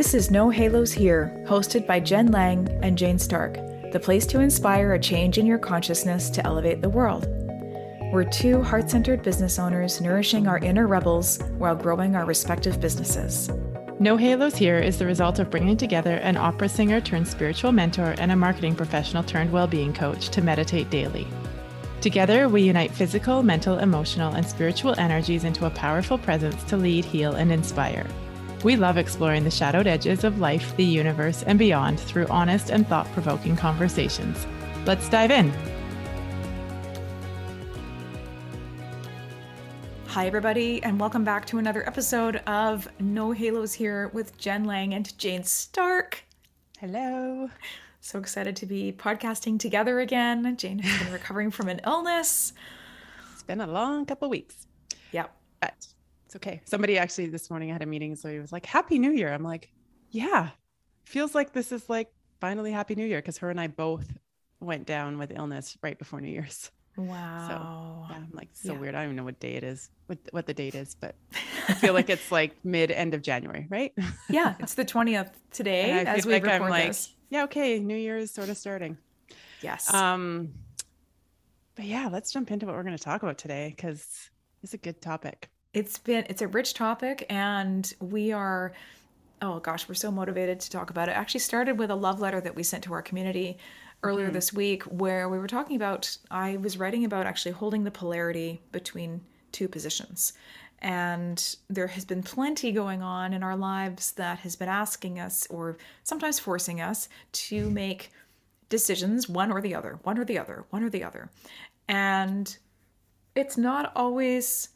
This is No Halos Here, hosted by Jen Lang and Jane Stark, the place to inspire a change in your consciousness to elevate the world. We're two heart centered business owners nourishing our inner rebels while growing our respective businesses. No Halos Here is the result of bringing together an opera singer turned spiritual mentor and a marketing professional turned well being coach to meditate daily. Together, we unite physical, mental, emotional, and spiritual energies into a powerful presence to lead, heal, and inspire. We love exploring the shadowed edges of life, the universe, and beyond through honest and thought provoking conversations. Let's dive in. Hi, everybody, and welcome back to another episode of No Halos Here with Jen Lang and Jane Stark. Hello. So excited to be podcasting together again. Jane has been recovering from an illness. It's been a long couple weeks. Yep. But it's okay. Somebody actually this morning had a meeting, so he was like, Happy New Year. I'm like, Yeah. Feels like this is like finally Happy New Year because her and I both went down with illness right before New Year's. Wow. So yeah, I'm like so Yeah. weird. I don't even know what day it is, what what the date is, but I feel like it's like mid end of January, right? yeah, it's the 20th today And I as feel we like record I'm like, this. yeah, okay, New Year is sort of starting. Yes. Um, but yeah, let's jump into what we're going to talk about today because it's a good topic. It's been it's a rich topic and we are oh gosh we're so motivated to talk about it. Actually started with a love letter that we sent to our community earlier Mm-hmm. this week where we were talking about i was writing about actually holding the polarity between two positions. And there has been plenty going on in our lives that has been asking us or sometimes forcing us to make decisions one or the other one or the other one or the other. And it's not always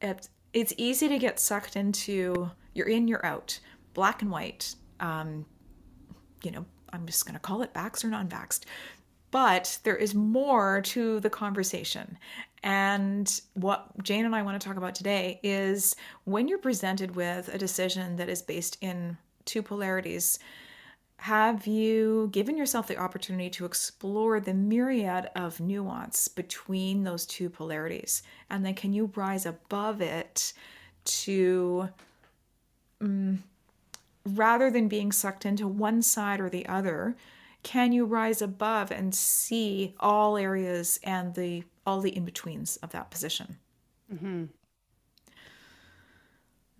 it, it's easy to get sucked into you're in you're out. Black and white um, you know i'm just going to call it vaxxed or non-vaxxed. But there is more to the conversation. And what jane and i want to talk about today is when you're presented with a decision that is based in two polarities have you given yourself the opportunity to explore the myriad of nuance between those two polarities? And then can you rise above it to, mm, rather than being sucked into one side or the other, can you rise above and see all areas and the all the in-betweens of that position?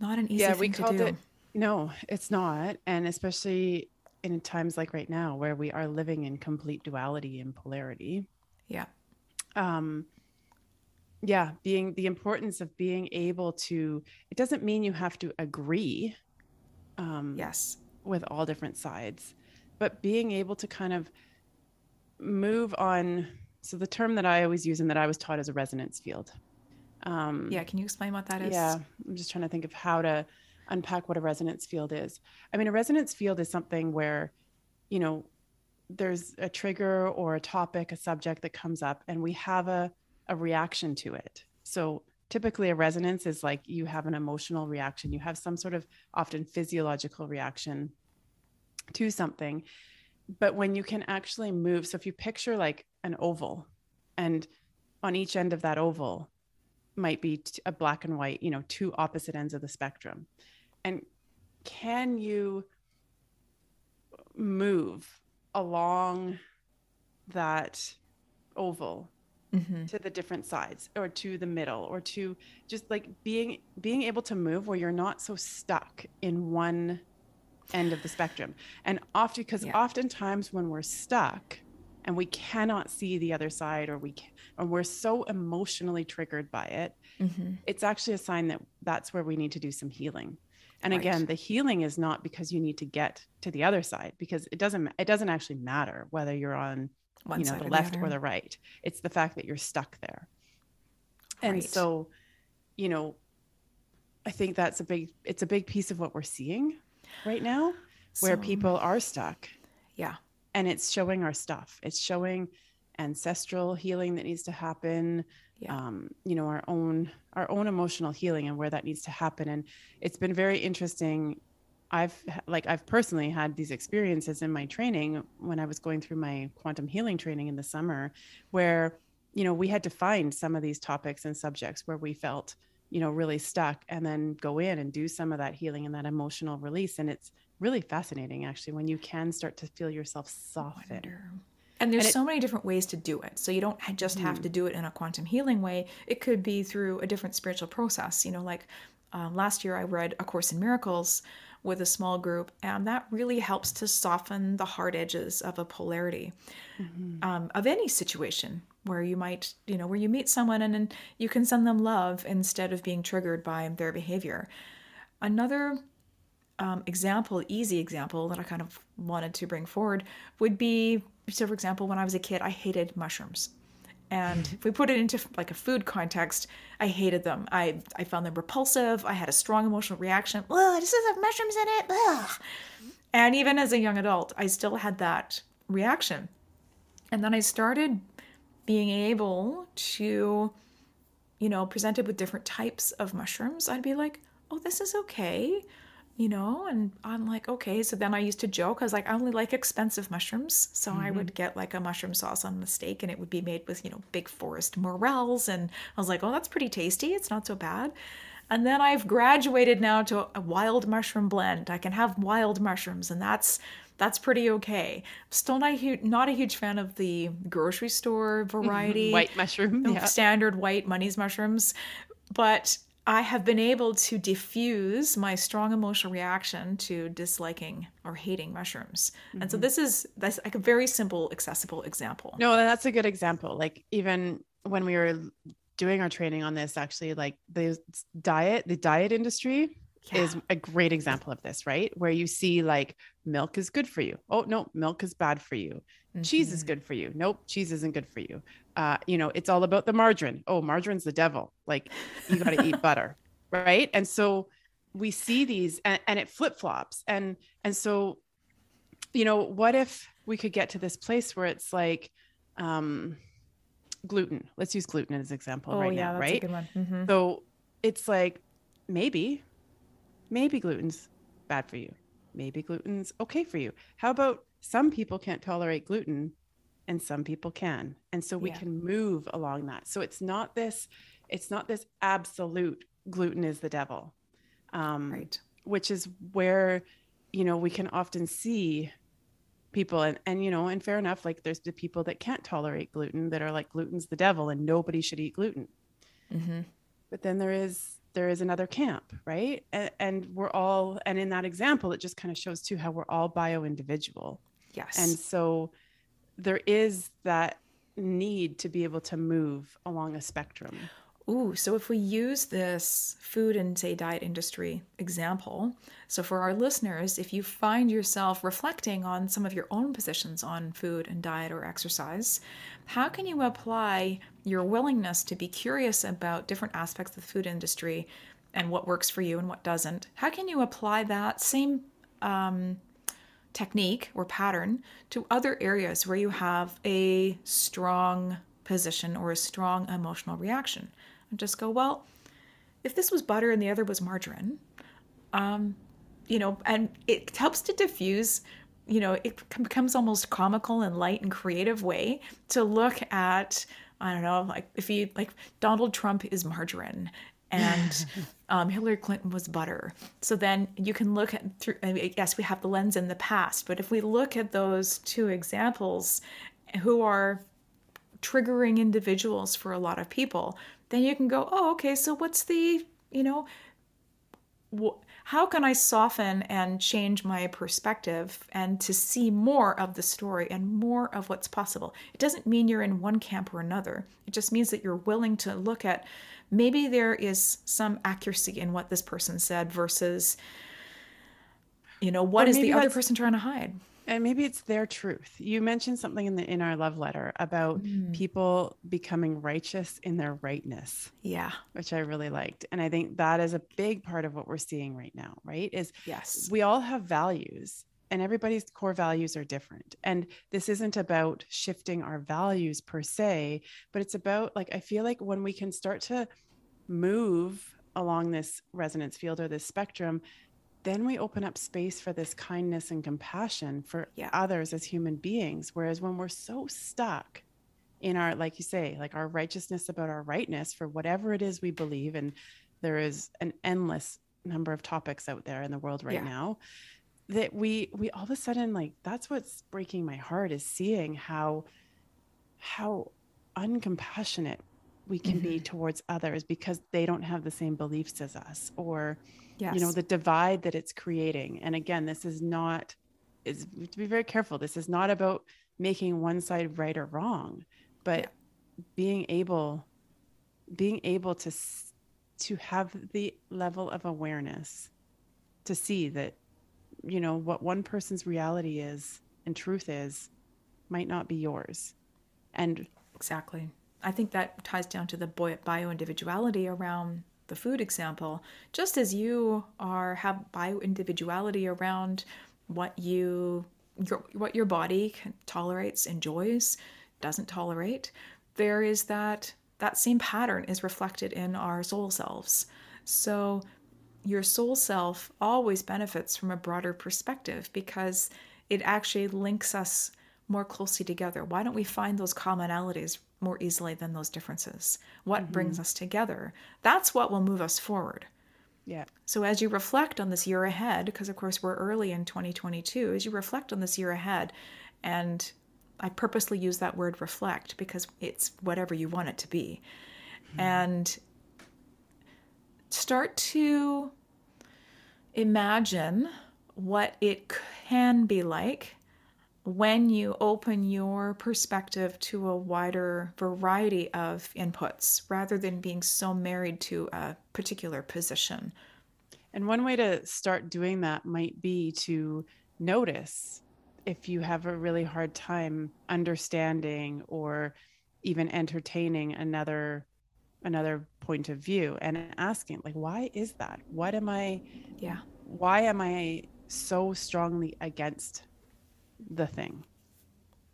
Not an easy yeah, thing we to called do. it. No, it's not. And especially in times like right now where we are living in complete duality and polarity. Yeah. um yeah being the importance of being able to it doesn't mean you have to agree um Yes. with all different sides but being able to kind of move on so the term that i always use and that i was taught is a resonance field um Yeah. Can you explain what that is? yeah i'm just trying to think of how to unpack what a resonance field is. I mean a resonance field is something where you know there's a trigger or a topic a subject that comes up and we have a, a reaction to it. So typically a resonance is like you have an emotional reaction. You have some sort of often physiological reaction to something. But when you can actually move so if you picture like an oval and on each end of that oval might be a black and white you know two opposite ends of the spectrum and can you move along that oval Mm-hmm. to the different sides or to the middle or to just like being being able to move where you're not so stuck in one end of the spectrum and often because Yeah. oftentimes when we're stuck and we cannot see the other side or we can, or we're so emotionally triggered by it Mm-hmm. it's actually a sign that that's where we need to do some healing and Right. again the healing is not because you need to get to the other side because it doesn't it doesn't actually matter whether you're on One you know the or left other. or the right it's the fact that you're stuck there and so you know i think that's a big it's a big piece of what we're seeing right now where So- people are stuck Yeah. and it's showing our stuff it's showing ancestral healing that needs to happen Yeah. um, you know our own our own emotional healing and where that needs to happen and it's been very interesting i've like i've personally had these experiences in my training when i was going through my quantum healing training in the summer where you know we had to find some of these topics and subjects where we felt you know really stuck and then go in and do some of that healing and that emotional release and it's really fascinating actually when you can start to feel yourself soften. And there's And it- so many different ways to do it. So you don't just have to do it in a quantum healing way. It could be through a different spiritual process. You know, like um, last year I read A Course in Miracles with a small group, and that really helps to soften the hard edges of a polarity um, of any situation where you might, you know, where you meet someone and then you can send them love instead of being triggered by their behavior. Another um, example, easy example that I kind of wanted to bring forward would be so, for example, when I was a kid, I hated mushrooms. And if we put it into like a food context, I hated them. I, I found them repulsive. I had a strong emotional reaction. Ugh, this has mushrooms in it. Ugh. And even as a young adult, I still had that reaction. And then I started being able to, you know, presented with different types of mushrooms. I'd be like, oh, this is okay you know and i'm like okay. So then i used to joke i was like i only like expensive mushrooms. So i mm-hmm. would get like a mushroom sauce on the steak and it would be made with you know big forest morels. And i was like oh that's pretty tasty. It's not so bad. And then i've graduated now to a wild mushroom blend. I can have wild mushrooms and that's that's pretty okay. Still not a huge, not a huge fan of the grocery store mm-hmm. variety. White mushroom. Yeah. standard white money's mushrooms. But i have been able to diffuse my strong emotional reaction to disliking or hating mushrooms. And so mm-hmm. this is that's like a very simple accessible example. No, that's a good example. Like even when we were doing our training on this, actually, like the diet, the diet industry is a great example of this, right? Where you see like milk is good for you. Oh no, milk is bad for you. Cheese is good for you. Nope, cheese isn't good for you. Uh, you know, it's all about the margarine. Oh, margarine's the devil. Like you got to eat butter, right? And so we see these, and, and it flip flops, and and so you know, what if we could get to this place where it's like um, gluten? Let's use gluten as an example oh right yeah now, right? a good one Mhm. So it's like maybe, maybe gluten's bad for you. Maybe gluten's okay for you. How about some people can't tolerate gluten and some people can. And so we Yeah. can move along that. So it's not this, it's not this absolute gluten is the devil. Um, right which is where you know we can often see people and and you know and fair enough like there's the people that can't tolerate gluten that are like gluten's the devil and nobody should eat gluten hmm but then there is there is another camp right? And, and we're all and in that example it just kind of shows too how we're all bio individual yes. And so there is that need to be able to move along a spectrum Ooh, so if we use this food and say diet industry example, so for our listeners, if you find yourself reflecting on some of your own positions on food and diet or exercise, how can you apply your willingness to be curious about different aspects of the food industry and what works for you and what doesn't? How can you apply that same um, technique or pattern to other areas where you have a strong position or a strong emotional reaction? And just go, well, if this was butter and the other was margarine, um, you know, and it helps to diffuse, you know, it becomes almost comical and light and creative way to look at, I don't know, like if you like Donald Trump is margarine and um, Hillary Clinton was butter. So then you can look at through. I mean, yes, we have the lens in the past, but if we look at those two examples, who are triggering individuals for a lot of people, then you can go, oh, okay, so what's the, you know, wh- how can I soften and change my perspective and to see more of the story and more of what's possible? It doesn't mean you're in one camp or another. It just means that you're willing to look at maybe there is some accuracy in what this person said versus, you know, what Or is the other person trying to hide? And maybe it's their truth. You mentioned something in the in our love letter about mm. people becoming righteous in their rightness Yeah. which i really liked. And i think that is a big part of what we're seeing right now right? Is Yes. we all have values and everybody's core values are different. And this isn't about shifting our values per se but it's about like i feel like when we can start to move along this resonance field or this spectrum then we open up space for this kindness and compassion for Yeah. others as human beings whereas when we're so stuck in our like you say like our righteousness about our rightness for whatever it is we believe and there is an endless number of topics out there in the world right Yeah. now that we we all of a sudden like that's what's breaking my heart is seeing how how uncompassionate we can mm-hmm. be towards others because they don't have the same beliefs as us or yes. you know the divide that it's creating and again this is not is to be very careful this is not about making one side right or wrong but yeah. being able being able to to have the level of awareness to see that you know what one person's reality is and truth is might not be yours and exactly i think that ties down to the bio individuality around the food example just as you are have bio individuality around what you your, what your body tolerates enjoys doesn't tolerate there is that that same pattern is reflected in our soul selves so your soul self always benefits from a broader perspective because it actually links us more closely together. Why don't we find those commonalities more easily than those differences? What mm-hmm. brings us together? That's what will move us forward. Yeah. So as you reflect on this year ahead, because of course we're early in 2022, as you reflect on this year ahead, and I purposely use that word reflect because it's whatever you want it to be. Mm-hmm. And start to imagine what it can be like when you open your perspective to a wider variety of inputs rather than being so married to a particular position. And one way to start doing that might be to notice if you have a really hard time understanding or even entertaining another another point of view and asking like why is that what am i yeah why am i so strongly against the thing.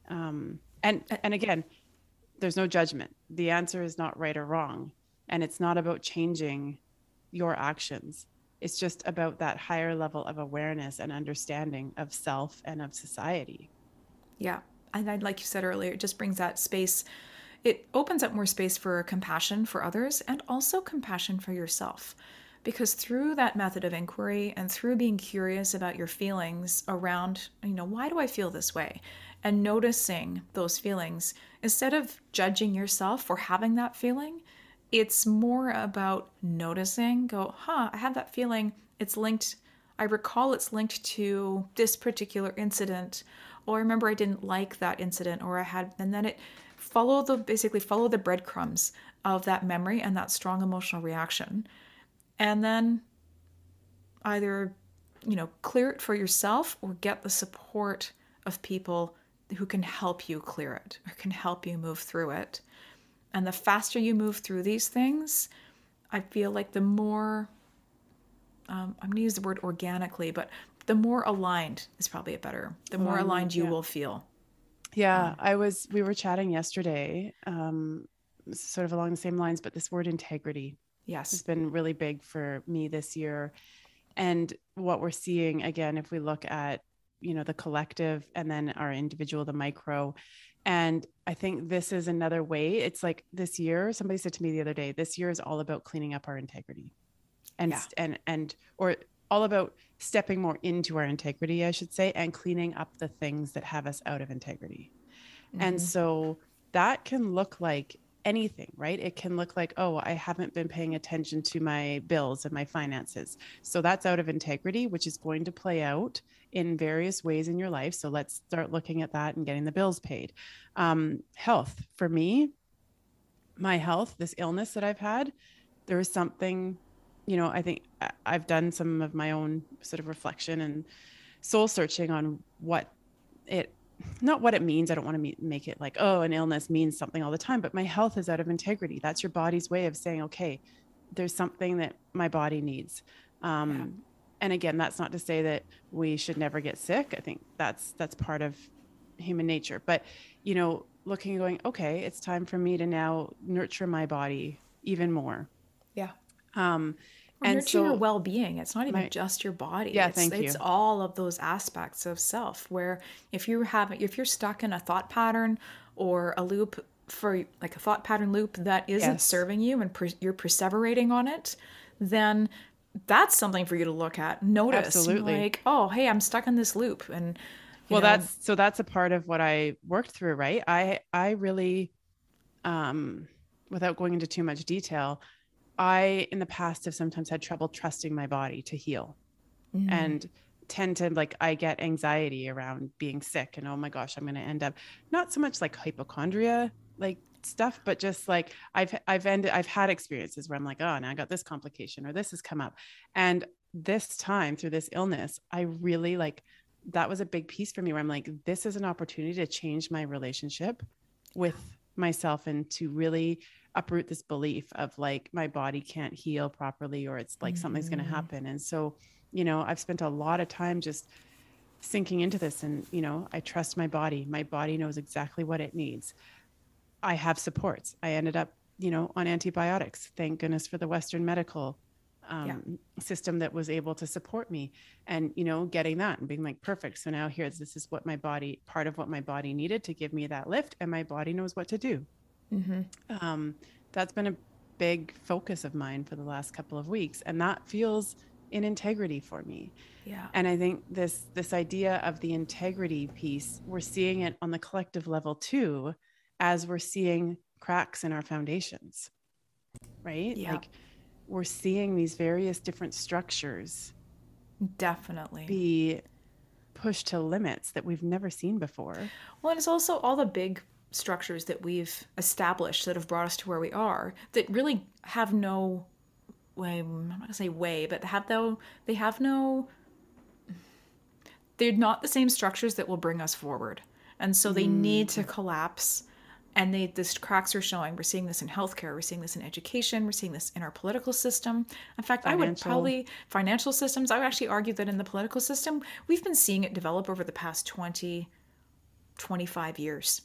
Um and and again there's no judgment. The answer is not right or wrong. And it's not about changing your actions. It's just about that higher level of awareness and understanding of self and of society. Yeah. And I, like you said earlier it just brings that space it opens up more space for compassion for others and also compassion for yourself. Because through that method of inquiry and through being curious about your feelings around, you know, why do I feel this way? And noticing those feelings, instead of judging yourself for having that feeling, it's more about noticing, go, huh, I have that feeling. It's linked, I recall it's linked to this particular incident. Or I remember I didn't like that incident, or I had, and then it follow the basically follow the breadcrumbs of that memory and that strong emotional reaction and then either you know clear it for yourself or get the support of people who can help you clear it or can help you move through it and the faster you move through these things i feel like the more um, i'm going to use the word organically but the more aligned is probably a better the more um, aligned you yeah. will feel yeah, um, I was, we were chatting yesterday, um, sort of along the same lines, but this word integrity. Yes. It's been really big for me this year. And what we're seeing, again, if we look at, you know, the collective and then our individual, the micro, and I think this is another way. It's like this year, somebody said to me the other day, this year is all about cleaning up our integrity. And, yeah. and, and, or all about stepping more into our integrity, I should say, and cleaning up the things that have us out of integrity. Mm-hmm. And so that can look like anything, right? It can look like, oh, I haven't been paying attention to my bills and my finances. So that's out of integrity, which is going to play out in various ways in your life. So let's start looking at that and getting the bills paid. Um, health for me, my health, this illness that I've had, there is something you know, I think I've done some of my own sort of reflection and soul searching on what it, not what it means. I don't want to make it like, oh, an illness means something all the time, but my health is out of integrity. That's your body's way of saying, okay, there's something that my body needs. Um, yeah. And again, that's not to say that we should never get sick. I think that's that's part of human nature. But you know, looking and going, okay, it's time for me to now nurture my body even more. Yeah. Um, and so, your well-being it's not even just your body yeah it's, thank you. it's all of those aspects of self where if you have if you're stuck in a thought pattern or a loop for like a thought pattern loop that isn't yes. serving you and per, you're perseverating on it then that's something for you to look at, notice, Absolutely. like, oh, hey, I'm stuck in this loop, and well know, that's so that's a part of what i worked through right i i really um without going into too much detail i in the past have sometimes had trouble trusting my body to heal mm, and tend to like i get anxiety around being sick and oh my gosh i'm going to end up not so much like hypochondria like stuff but just like i've i've ended i've had experiences where i'm like oh now i got this complication or this has come up. And this time through this illness i really like that was a big piece for me where i'm like this is an opportunity to change my relationship with myself and to really uproot this belief of like my body can't heal properly or it's like something's going to happen. And so you know i've spent a lot of time just sinking into this and you know i trust my body. My body knows exactly what it needs. I have supports. I ended up you know on antibiotics thank goodness for the western medical um, Yeah. system that was able to support me and you know getting that and being like perfect. So now here's this is what my body part of what my body needed to give me that lift and my body knows what to do mhm. um, that's been a big focus of mine for the last couple of weeks and that feels in integrity for me yeah, and i think this this idea of the integrity piece we're seeing it on the collective level too as we're seeing cracks in our foundations right Yeah. like we're seeing these various different structures definitely. be pushed to limits that we've never seen before Well, and it's also all the big structures that we've established that have brought us to where we are that really have no way. I'm not gonna say way, but have no. They have no. They're not the same structures that will bring us forward, and so they mm. need to collapse. And they, this cracks are showing. We're seeing this in healthcare. We're seeing this in education. We're seeing this in our political system. In fact, I would probably financial systems. I would actually argue that in the political system, we've been seeing it develop over the past 20, 25 years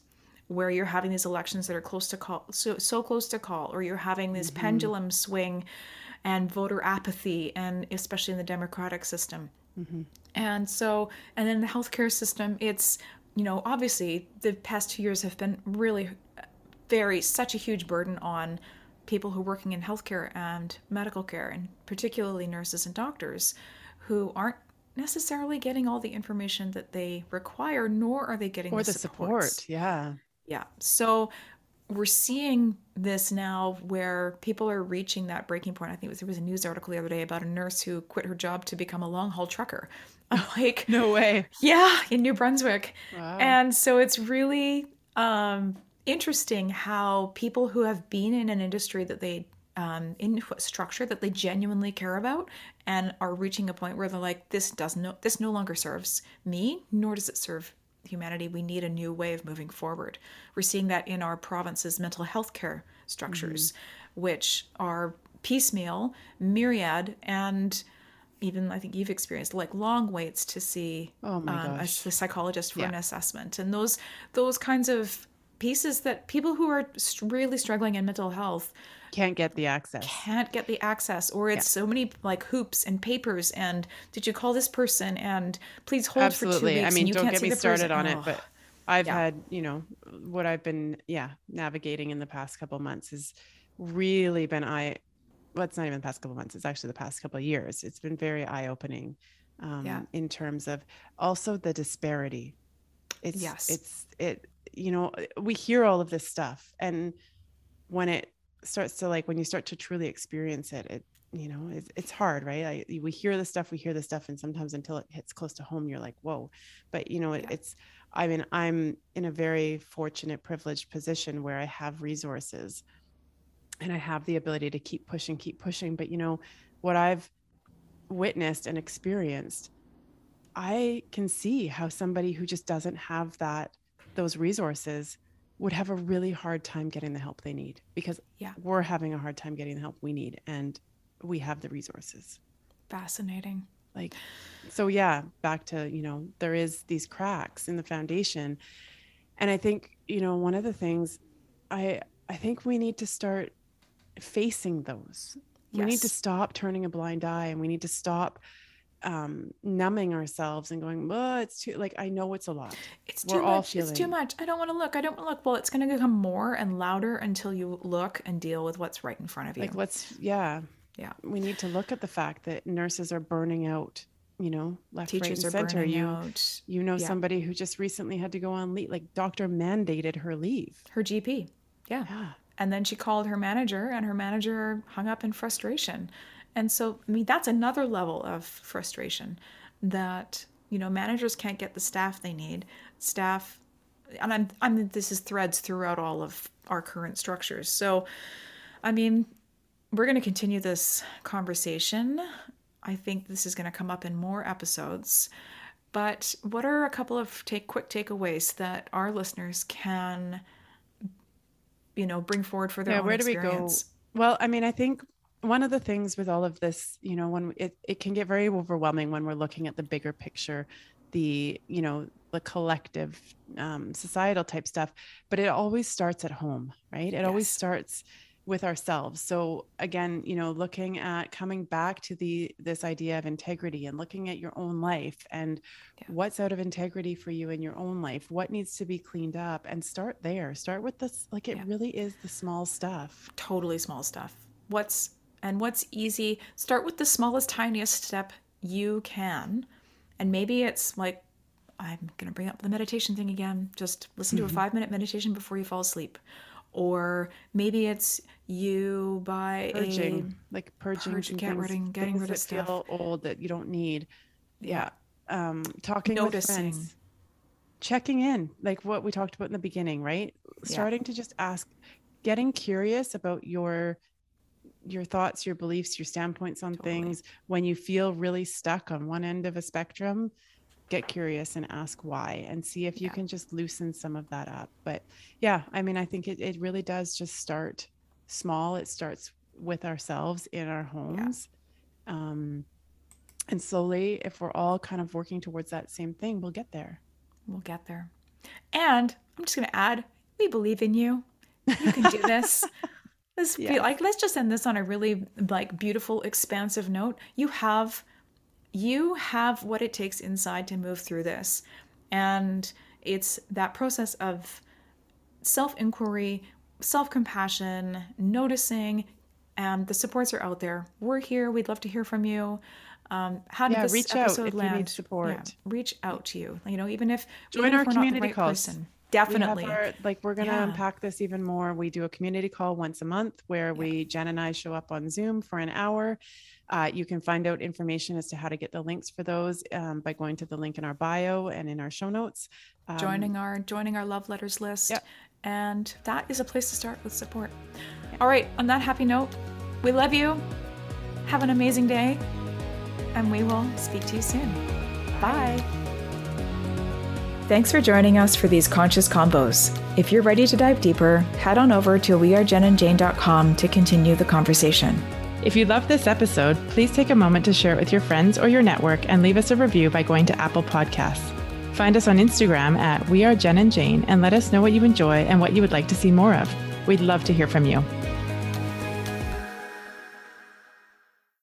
where you're having these elections that are close to call so so close to call or you're having this mm-hmm. pendulum swing and voter apathy and especially in the democratic system. Mm-hmm. And so and then the healthcare system it's you know obviously the past two years have been really very such a huge burden on people who are working in healthcare and medical care and particularly nurses and doctors who aren't necessarily getting all the information that they require nor are they getting or the, the supports. support yeah Yeah. So we're seeing this now where people are reaching that breaking point. I think it was, there was a news article the other day about a nurse who quit her job to become a long haul trucker. I'm like, no way yeah, in New Brunswick. Wow. And so it's really um, interesting how people who have been in an industry that they um, in a structure that they genuinely care about and are reaching a point where they're like, this does no, this no longer serves me, nor does it serve humanity. We need a new way of moving forward. We're seeing that in our province's mental health care structures, which are piecemeal, myriad, and even I think you've experienced like long waits to see Oh um, a, the psychologist for an assessment, and those those kinds of pieces that people who are really struggling in mental health can't get the access can't get the access or it's so many like hoops and papers and did you call this person and please hold for two absolutely weeks i mean you don't can't get me started person. on it Oh, but i've Yeah. had you know what i've been yeah navigating in the past couple months has really been eye well it's not even the past couple months it's actually the past couple of years it's been very eye-opening um, Yeah. in terms of also the disparity it's Yes. it's it you know we hear all of this stuff and when it starts to like when you start to truly experience it it you know it's, it's hard right? I, we hear the stuff we hear the stuff and sometimes until it hits close to home you're like whoa. But you know it, Yeah. it's i mean i'm in a very fortunate privileged position where i have resources and i have the ability to keep pushing keep pushing. But you know what i've witnessed and experienced i can see how somebody who just doesn't have that those resources would have a really hard time getting the help they need because Yeah. we're having a hard time getting the help we need and we have the resources. Fascinating. Like so yeah back to you know there is these cracks in the foundation. And i think you know one of the things i i think we need to start facing those. We need to stop turning a blind eye and we need to stop um numbing ourselves and going oh it's too like i know it's a lot it's We're too all much it's too much i don't want to look i don't want to look well it's going to become more and louder until you look and deal with what's right in front of you like let's yeah Yeah. We need to look at the fact that nurses are burning out, you know, left, Teachers right, are and center. burning You out. you know Yeah. somebody who just recently had to go on leave, like doctor mandated her leave. Her GP. Yeah. Yeah. And then she called her manager, and her manager hung up in frustration. And so, I mean, that's another level of frustration that, you know, managers can't get the staff they need. Staff, and I'm, I'm, this is threads throughout all of our current structures. So, I mean, we're going to continue this conversation. I think this is going to come up in more episodes. But what are a couple of take quick takeaways that our listeners can, you know, bring forward for their Yeah, own where do we go? Well, I mean, I think one of the things with all of this, you know, when it, it can get very overwhelming when we're looking at the bigger picture, the, you know, the collective um, societal type stuff, but it always starts at home, right? It always starts with ourselves. So again, you know, looking at coming back to the this idea of integrity and looking at your own life and Yeah. what's out of integrity for you in your own life, what needs to be cleaned up and start there. Start with this like it Yeah. really is the small stuff. totally small stuff. What's and what's easy? Start with the smallest, tiniest step you can. And maybe it's like I'm going to bring up the meditation thing again. Just listen to a 5-minute meditation before you fall asleep. Or maybe it's you buy purging, like purging, purge- get things, rid of- getting things rid of stuff. feel old that you don't need. Yeah, um, talking Noticing. with friends, checking in, like what we talked about in the beginning, right? Starting to just ask, getting curious about your your thoughts, your beliefs, your standpoints on Totally. things. When you feel really stuck on one end of a spectrum, get curious and ask why and see if you Yeah. can just loosen some of that up. But yeah, I mean, I think it, it really does just start small. It starts with ourselves in our homes. Um, and slowly, if we're all kind of working towards that same thing, we'll get there. We'll get there. And I'm just going to add, we believe in you. You can do this. This be Yes. like let's just end this on a really like beautiful expansive note. You have you have what it takes inside to move through this. And it's that process of self-inquiry, self-compassion, noticing and the supports are out there. We're here. We'd love to hear from you. Um, how did Yeah, this reach out episode if you need land? support. Yeah, reach out to you. You know, even if Join even if our the community right calls. person. We Definitely. our- like we're gonna Yeah. unpack this even more. We do a community call once a month where we Jen and I show up on Zoom for an hour. Uh, you can find out information as to how to get the links for those um, by going to the link in our bio and in our show notes. Um, joining our joining our love letters list Yep. and that is a place to start with support all right on that happy note we love you have an amazing day and we will speak to you soon bye thanks for joining us for these conscious combos if you're ready to dive deeper head on over to wearejenandjane.com to continue the conversation If you love this episode, please take a moment to share it with your friends or your network and leave us a review by going to Apple Podcasts. Find us on Instagram at We Are Jen and Jane and let us know what you enjoy and what you would like to see more of. We'd love to hear from you.